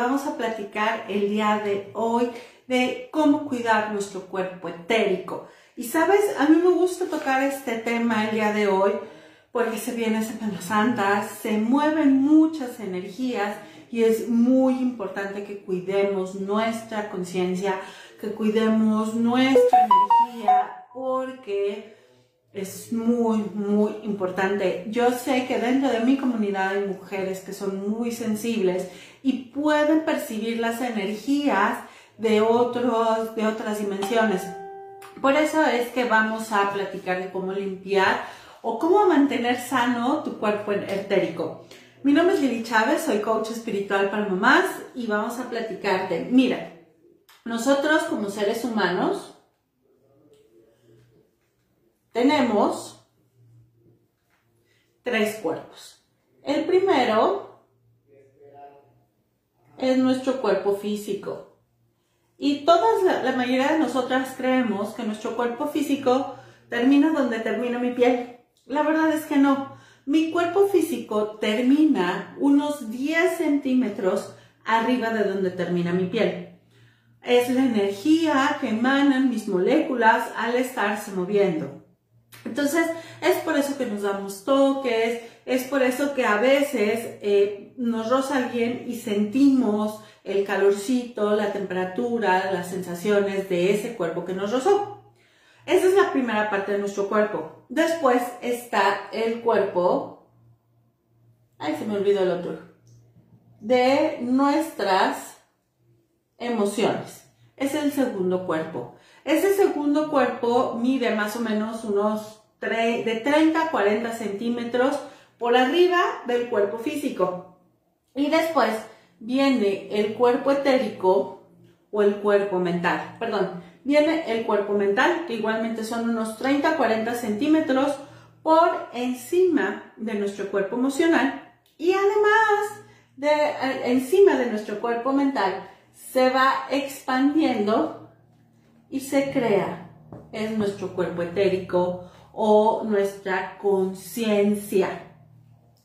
vamos a platicar el día de hoy de cómo cuidar nuestro cuerpo etérico. Y sabes, a mí me gusta tocar este tema el día de hoy porque se viene Semana Santa, se mueven muchas energías y es muy importante que cuidemos nuestra conciencia, que cuidemos nuestra energía porque es muy, muy importante. Yo sé que dentro de mi comunidad hay mujeres que son muy sensibles y pueden percibir las energías de, otros, de otras dimensiones. Por eso es que vamos a platicar de cómo limpiar o cómo mantener sano tu cuerpo etérico. Mi nombre es Lili Chávez, soy coach espiritual para mamás y vamos a platicarte. Mira, nosotros como seres humanos tenemos tres cuerpos. El primero es nuestro cuerpo físico. Y todas, la, mayoría de nosotras creemos que nuestro cuerpo físico termina donde termina mi piel. La verdad es que no. Mi cuerpo físico termina unos 10 centímetros arriba de donde termina mi piel. Es la energía que emanan mis moléculas al estarse moviendo. Entonces, es por eso que nos damos toques, es por eso que a veces eh, nos roza alguien y sentimos el calorcito, la temperatura, las sensaciones de ese cuerpo que nos rozó. Esa es la primera parte de nuestro cuerpo. Después está el cuerpo, ay se me olvidó el otro, de nuestras emociones. Es el segundo cuerpo. Ese segundo cuerpo mide más o menos unos de 30 a 40 centímetros por arriba del cuerpo físico. Y después viene el cuerpo etérico o el cuerpo mental. Perdón, viene el cuerpo mental, que igualmente son unos 30 a 40 centímetros por encima de nuestro cuerpo emocional. Y además, de, eh, encima de nuestro cuerpo mental, se va expandiendo y se crea en nuestro cuerpo etérico o nuestra conciencia.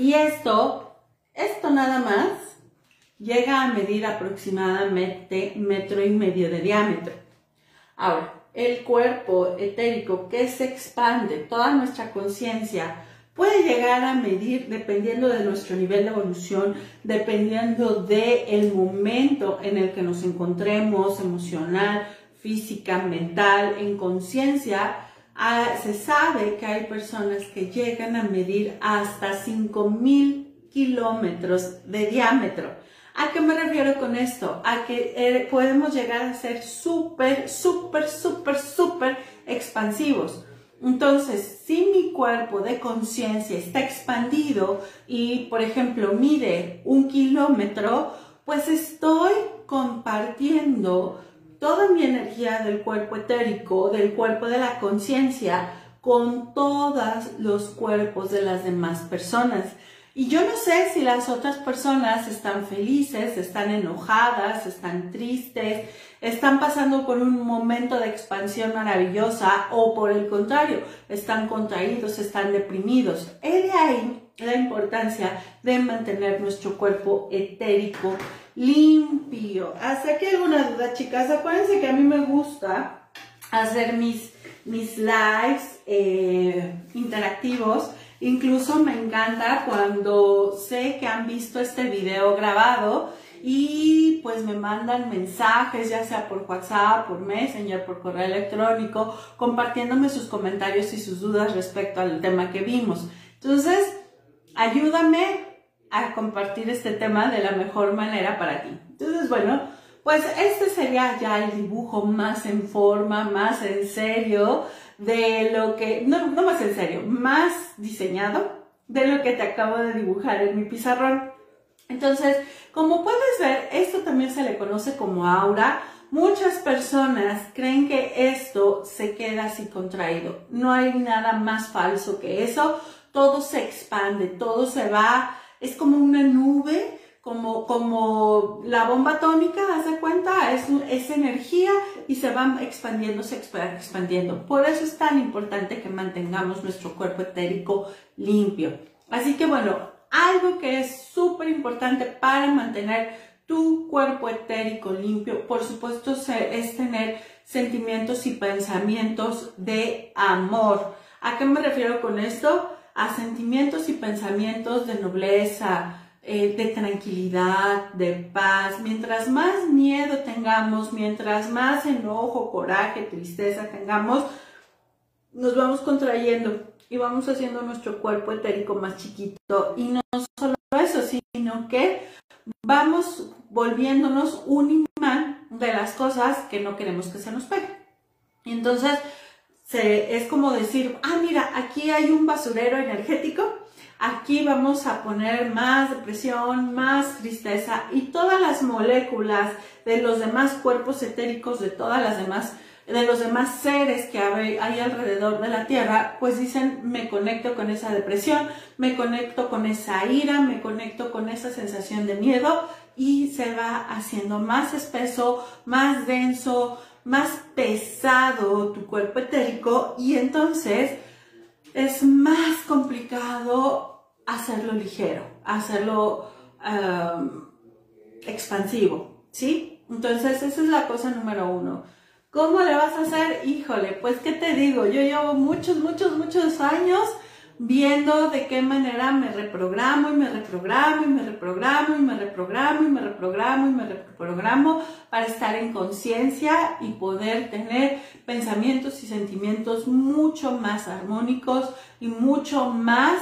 Y esto, esto nada más, llega a medir aproximadamente metro y medio de diámetro. Ahora, el cuerpo etérico que se expande, toda nuestra conciencia, puede llegar a medir dependiendo de nuestro nivel de evolución, dependiendo del el momento en el que nos encontremos emocional, física, mental, en conciencia, ah, se sabe que hay personas que llegan a medir hasta 5000 kilómetros de diámetro. ¿A qué me refiero con esto? A que eh, podemos llegar a ser súper, súper, súper, súper expansivos. Entonces, si mi cuerpo de conciencia está expandido y, por ejemplo, mide un kilómetro, pues estoy compartiendo toda mi energía del cuerpo etérico, del cuerpo de la conciencia, con todos los cuerpos de las demás personas. Y yo no sé si las otras personas están felices, están enojadas, están tristes, están pasando por un momento de expansión maravillosa o por el contrario, están contraídos, están deprimidos. He de ahí la importancia de mantener nuestro cuerpo etérico limpio. ¿Hasta aquí alguna duda, chicas? Acuérdense que a mí me gusta hacer mis, mis lives eh, interactivos. Incluso me encanta cuando sé que han visto este video grabado y pues me mandan mensajes, ya sea por WhatsApp, por Messenger, por correo electrónico, compartiéndome sus comentarios y sus dudas respecto al tema que vimos. Entonces, ayúdame a compartir este tema de la mejor manera para ti. Entonces, bueno, pues este sería ya el dibujo más en forma, más en serio de lo que, no, no más en serio, más diseñado de lo que te acabo de dibujar en mi pizarrón. Entonces, como puedes ver, esto también se le conoce como aura. Muchas personas creen que esto se queda así contraído. No hay nada más falso que eso. Todo se expande, todo se va es como una nube, como, como la bomba atómica, haz de cuenta, es, es energía y se va expandiendo, se expandiendo. Por eso es tan importante que mantengamos nuestro cuerpo etérico limpio. Así que bueno, algo que es súper importante para mantener tu cuerpo etérico limpio, por supuesto, es tener sentimientos y pensamientos de amor. ¿A qué me refiero con esto? A sentimientos y pensamientos de nobleza, eh, de tranquilidad, de paz. Mientras más miedo tengamos, mientras más enojo, coraje, tristeza tengamos, nos vamos contrayendo y vamos haciendo nuestro cuerpo etérico más chiquito. Y no solo eso, sino que vamos volviéndonos un imán de las cosas que no queremos que se nos peguen. Entonces es como decir, ah, mira, aquí hay un basurero energético, aquí vamos a poner más depresión, más tristeza y todas las moléculas de los demás cuerpos etéricos, de todas las demás de los demás seres que hay, alrededor de la Tierra, pues dicen, me conecto con esa depresión, me conecto con esa ira, me conecto con esa sensación de miedo y se va haciendo más espeso, más denso, más pesado tu cuerpo etérico y entonces es más complicado hacerlo ligero, hacerlo expansivo, ¿sí? Entonces esa es la cosa número uno ¿Cómo le vas a hacer? Híjole, pues qué te digo, yo llevo muchos, muchos, muchos años viendo de qué manera me reprogramo y me reprogramo y me reprogramo y me reprogramo y me reprogramo y me reprogramo para estar en conciencia y poder tener pensamientos y sentimientos mucho más armónicos y mucho más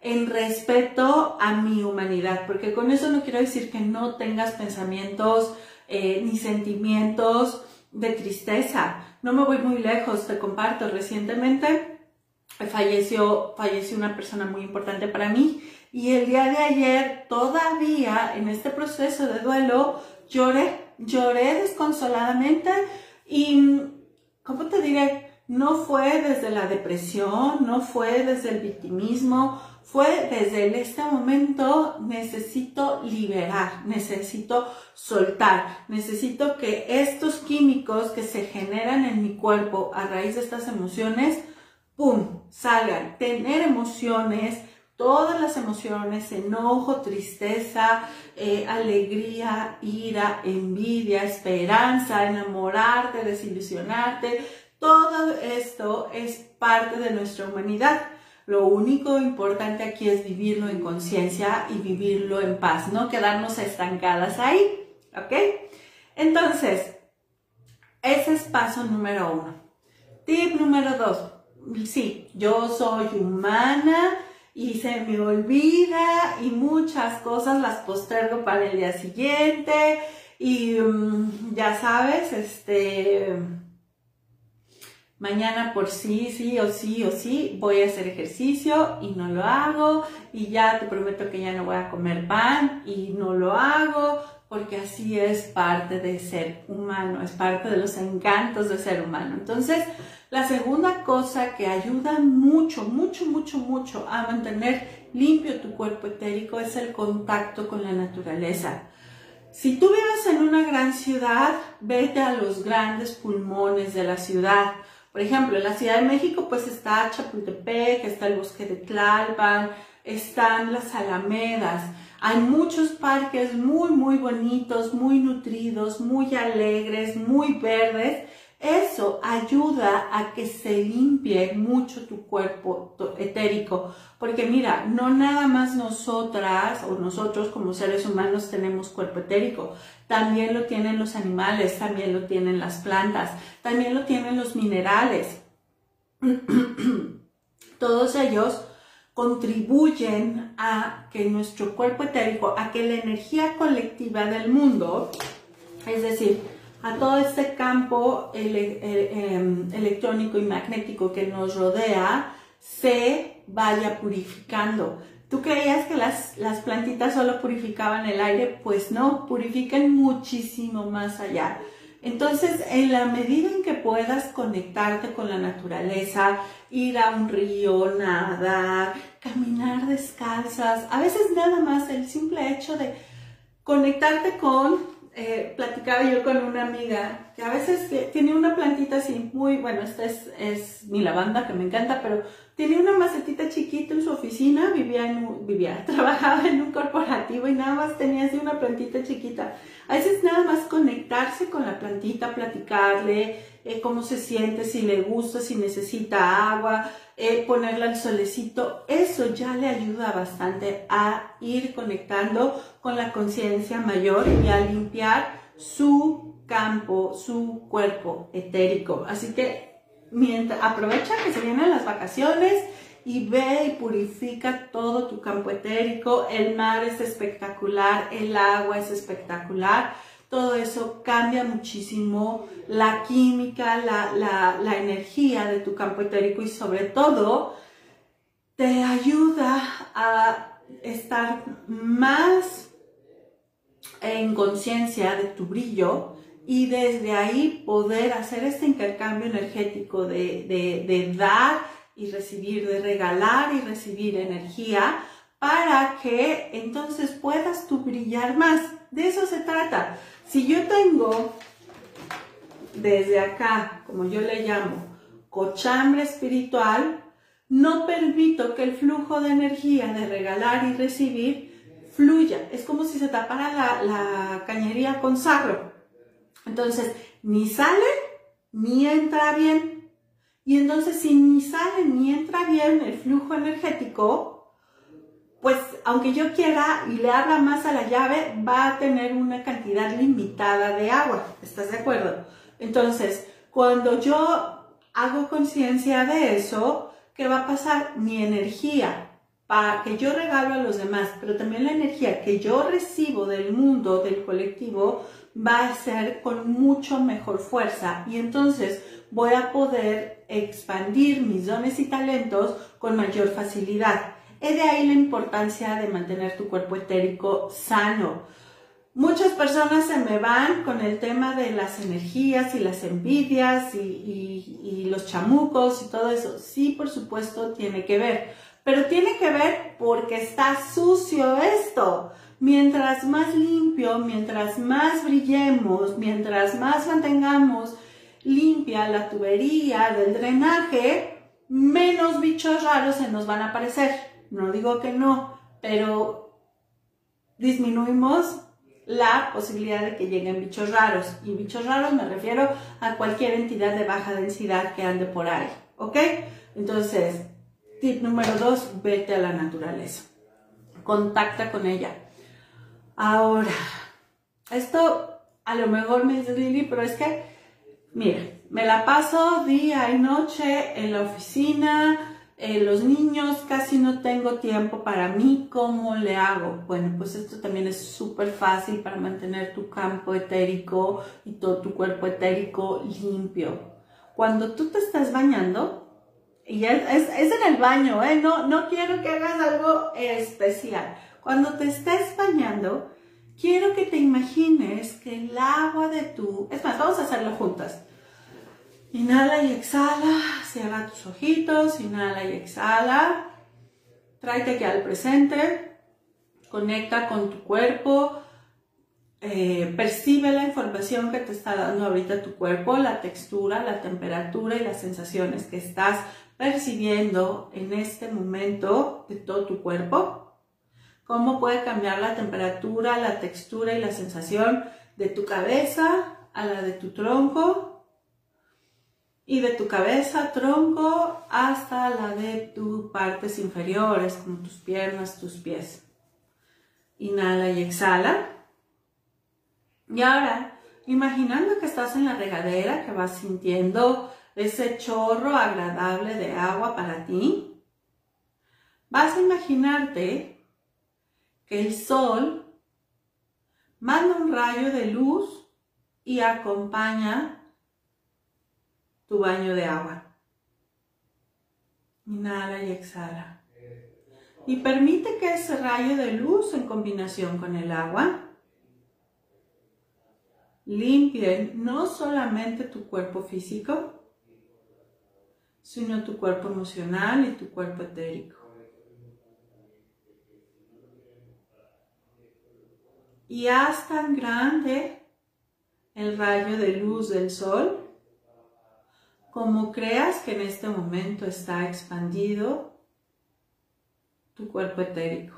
en respeto a mi humanidad, porque con eso no quiero decir que no tengas pensamientos eh, ni sentimientos de tristeza. No me voy muy lejos, te comparto. Recientemente falleció, falleció una persona muy importante para mí y el día de ayer todavía en este proceso de duelo lloré, lloré desconsoladamente y, ¿cómo te diré? No fue desde la depresión, no fue desde el victimismo, fue desde este momento necesito liberar, necesito soltar, necesito que estos químicos que se generan en mi cuerpo a raíz de estas emociones, ¡pum!, salgan. Tener emociones, todas las emociones, enojo, tristeza, eh, alegría, ira, envidia, esperanza, enamorarte, desilusionarte, todo esto es parte de nuestra humanidad. Lo único importante aquí es vivirlo en conciencia y vivirlo en paz, no quedarnos estancadas ahí, ¿ok? Entonces, ese es paso número uno. Tip número dos. Sí, yo soy humana y se me olvida y muchas cosas las postergo para el día siguiente y mm, ya sabes, este mañana por sí, sí o sí o sí voy a hacer ejercicio y no lo hago y ya te prometo que ya no voy a comer pan y no lo hago porque así es parte de ser humano, es parte de los encantos de ser humano. Entonces, la segunda cosa que ayuda mucho, mucho, mucho, mucho a mantener limpio tu cuerpo etérico es el contacto con la naturaleza. Si tú vives en una gran ciudad, vete a los grandes pulmones de la ciudad por ejemplo, en la Ciudad de México pues está Chapultepec, está el bosque de Tlalpan, están las alamedas. Hay muchos parques muy, muy bonitos, muy nutridos, muy alegres, muy verdes eso ayuda a que se limpie mucho tu cuerpo etérico, porque mira, no nada más nosotras o nosotros como seres humanos tenemos cuerpo etérico, también lo tienen los animales, también lo tienen las plantas, también lo tienen los minerales. Todos ellos contribuyen a que nuestro cuerpo etérico, a que la energía colectiva del mundo, es decir, a todo este campo em, electrónico y magnético que nos rodea se vaya purificando. ¿Tú creías que las, las plantitas solo purificaban el aire? Pues no, purifican muchísimo más allá. Entonces, en la medida en que puedas conectarte con la naturaleza, ir a un río, nadar, caminar descalzas, a veces nada más el simple hecho de conectarte con eh, platicaba yo con una amiga que a veces tiene una plantita así muy, bueno, esta es, mi lavanda que me encanta, pero tenía una macetita chiquita en su oficina, vivía, en, vivía, trabajaba en un corporativo y nada más tenía así una plantita chiquita. A veces nada más conectarse con la plantita, platicarle eh, cómo se siente, si le gusta, si necesita agua, eh, ponerle al solecito, eso ya le ayuda bastante a ir conectando con la conciencia mayor y a limpiar su campo, su cuerpo etérico. Así que mientras, aprovecha que se vienen las vacaciones y ve y purifica todo tu campo etérico. El mar es espectacular, el agua es espectacular. Todo eso cambia muchísimo la química, la, la energía de tu campo etérico y sobre todo te ayuda a estar más en conciencia de tu brillo y desde ahí poder hacer este intercambio energético de, dar y recibir, de regalar y recibir energía para que entonces puedas tú brillar más. De eso se trata. Si yo tengo desde acá, como yo le llamo, cochambre espiritual, no permito que el flujo de energía de regalar y recibir fluya. Es como si se tapara la, cañería con sarro. Entonces, ni sale ni entra bien. Y entonces, si ni sale ni entra bien el flujo energético, aunque yo quiera y le abra más a la llave, va a tener una cantidad limitada de agua. ¿Estás de acuerdo? Entonces, cuando yo hago conciencia de eso, ¿qué va a pasar? Mi energía para que yo regalo a los demás, pero también la energía que yo recibo del mundo, del colectivo, va a ser con mucho mejor fuerza y entonces voy a poder expandir mis dones y talentos con mayor facilidad. Es de ahí la importancia de mantener tu cuerpo etérico sano. Muchas personas se me van con el tema de las energías y las envidias y, y los chamucos y todo eso. Sí, por supuesto, tiene que ver. Pero tiene que ver porque está sucio esto. Mientras más limpio, mientras más brillemos, mientras más mantengamos limpia la tubería del drenaje, menos bichos raros se nos van a aparecer. No digo que no, pero disminuimos la posibilidad de que lleguen bichos raros. Y bichos raros me refiero a cualquier entidad de baja densidad que ande por ahí. ¿Ok? Entonces, tip número dos, vete a la naturaleza. Contacta con ella. Ahora, esto a lo mejor me dice Lili, pero es que, mira, me la paso día y noche en la oficina, eh, los niños, casi no tengo tiempo para mí, ¿cómo le hago? Bueno, pues esto también es súper fácil para mantener tu campo etérico y todo tu cuerpo etérico limpio. Cuando tú te estás bañando, y es, es en el baño, ¿eh? no, no quiero que hagas algo especial cuando te estés bañando, quiero que te imagines que el agua de tu... Es más, vamos a hacerlo juntas. Inhala y exhala, cierra tus ojitos, inhala y exhala. Tráete aquí al presente, conecta con tu cuerpo, eh, percibe la información que te está dando ahorita tu cuerpo, la textura, la temperatura y las sensaciones que estás percibiendo en este momento de todo tu cuerpo. Cómo puede cambiar la temperatura, la textura y la sensación de tu cabeza a la de tu tronco y de tu cabeza, tronco, hasta la de tus partes inferiores, como tus piernas, tus pies. Inhala y exhala. Y ahora, imaginando que estás en la regadera, que vas sintiendo ese chorro agradable de agua para ti, vas a imaginarte el sol manda un rayo de luz y acompaña tu baño de agua. Inhala y exhala. Y permite que ese rayo de luz en combinación con el agua limpie no solamente tu cuerpo físico, sino tu cuerpo emocional y tu cuerpo etérico. y haz tan grande el rayo de luz del sol como creas que en este momento está expandido tu cuerpo etérico.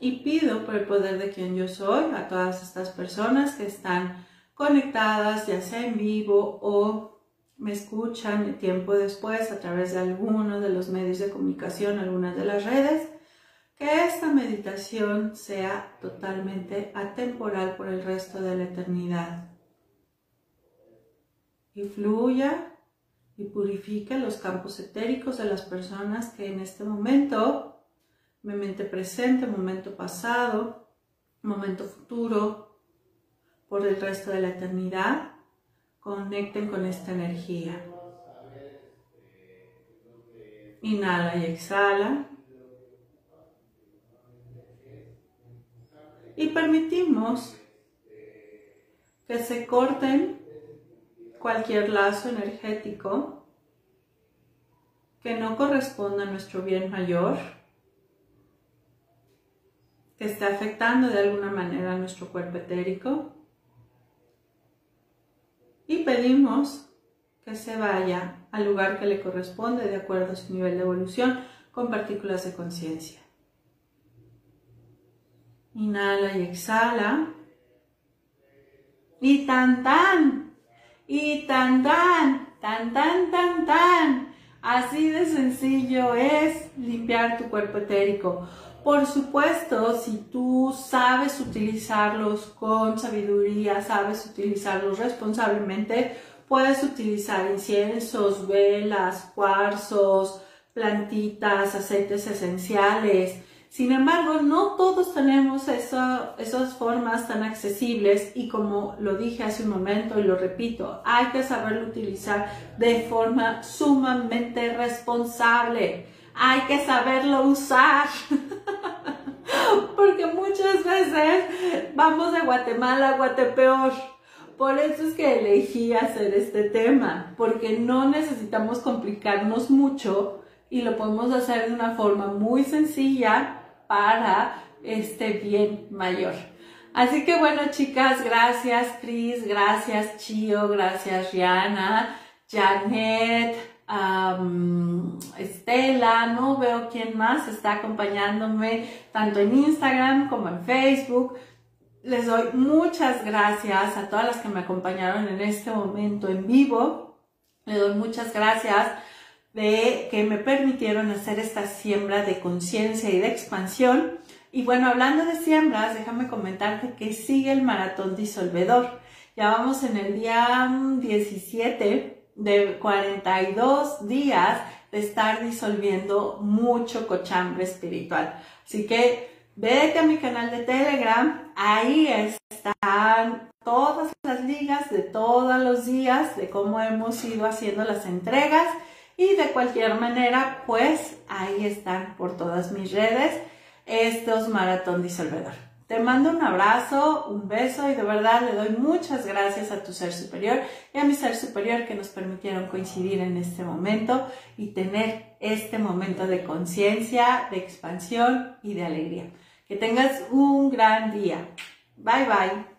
Y pido por el poder de quien yo soy a todas estas personas que están conectadas, ya sea en vivo o me escuchan tiempo después a través de algunos de los medios de comunicación, algunas de las redes, que esta meditación sea totalmente atemporal por el resto de la eternidad. Y fluya y purifique los campos etéricos de las personas que en este momento, momento presente, momento pasado, momento futuro, por el resto de la eternidad, conecten con esta energía. Inhala y exhala. Y permitimos que se corten cualquier lazo energético que no corresponda a nuestro bien mayor, que esté afectando de alguna manera a nuestro cuerpo etérico. Y pedimos que se vaya al lugar que le corresponde de acuerdo a su nivel de evolución con partículas de conciencia. Inhala y exhala. Y tan tan. Y tan tan. Tan tan tan tan. Así de sencillo es limpiar tu cuerpo etérico. Por supuesto, si tú sabes utilizarlos con sabiduría, sabes utilizarlos responsablemente, puedes utilizar inciensos, velas, cuarzos, plantitas, aceites esenciales, sin embargo, no todos tenemos esas formas tan accesibles y como lo dije hace un momento y lo repito, hay que saberlo utilizar de forma sumamente responsable. Hay que saberlo usar. Porque muchas veces vamos de Guatemala a Guatepeor. Por eso es que elegí hacer este tema, porque no necesitamos complicarnos mucho y lo podemos hacer de una forma muy sencilla para este bien mayor. Así que bueno, chicas, gracias Cris, gracias Chio, gracias Rihanna, Janet, Estela, no veo quién más está acompañándome tanto en Instagram como en Facebook. Les doy muchas gracias a todas las que me acompañaron en este momento en vivo. Les doy muchas gracias de que me permitieron hacer esta siembra de conciencia y de expansión. Y bueno, hablando de siembras, déjame comentarte que sigue el maratón disolvedor. Ya vamos en el día 17 mm, de 42 días de estar disolviendo mucho cochambre espiritual. Así que vete a mi canal de Telegram, ahí están todas las ligas de todos los días de cómo hemos ido haciendo las entregas y de cualquier manera, pues ahí están por todas mis redes estos maratón disolvedor. Te mando un abrazo, un beso y de verdad le doy muchas gracias a tu ser superior y a mi ser superior que nos permitieron coincidir en este momento y tener este momento de conciencia, de expansión y de alegría. Que tengas un gran día. Bye bye.